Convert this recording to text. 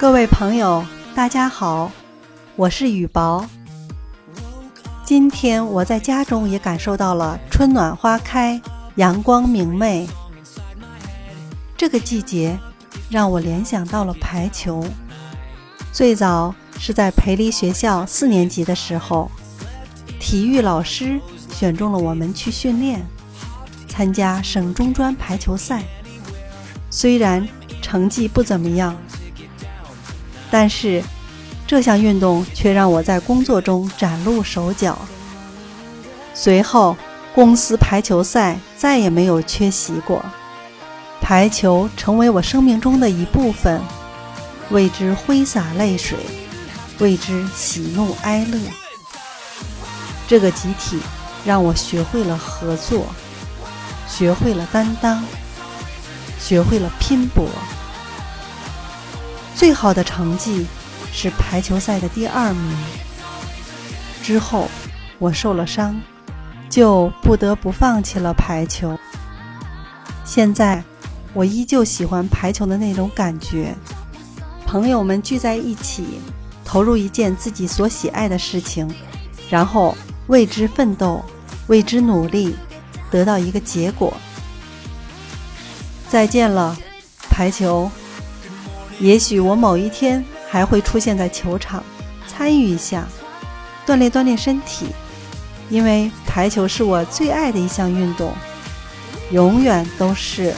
各位朋友，大家好，我是雨薄。今天我在家中也感受到了春暖花开、阳光明媚。这个季节让我联想到了排球。最早是在培黎学校四年级的时候，体育老师选中了我们去训练，参加省中专排球赛。虽然成绩不怎么样。但是，这项运动却让我在工作中崭露手脚。随后，公司排球赛再也没有缺席过，排球成为我生命中的一部分，为之挥洒泪水，为之喜怒哀乐。这个集体让我学会了合作，学会了担当，学会了拼搏。最好的成绩是排球赛的第二名。之后我受了伤，就不得不放弃了排球。现在我依旧喜欢排球的那种感觉，朋友们聚在一起，投入一件自己所喜爱的事情，然后为之奋斗，为之努力，得到一个结果。再见了，排球。也许我某一天还会出现在球场，参与一下，锻炼锻炼身体，因为排球是我最爱的一项运动，永远都是。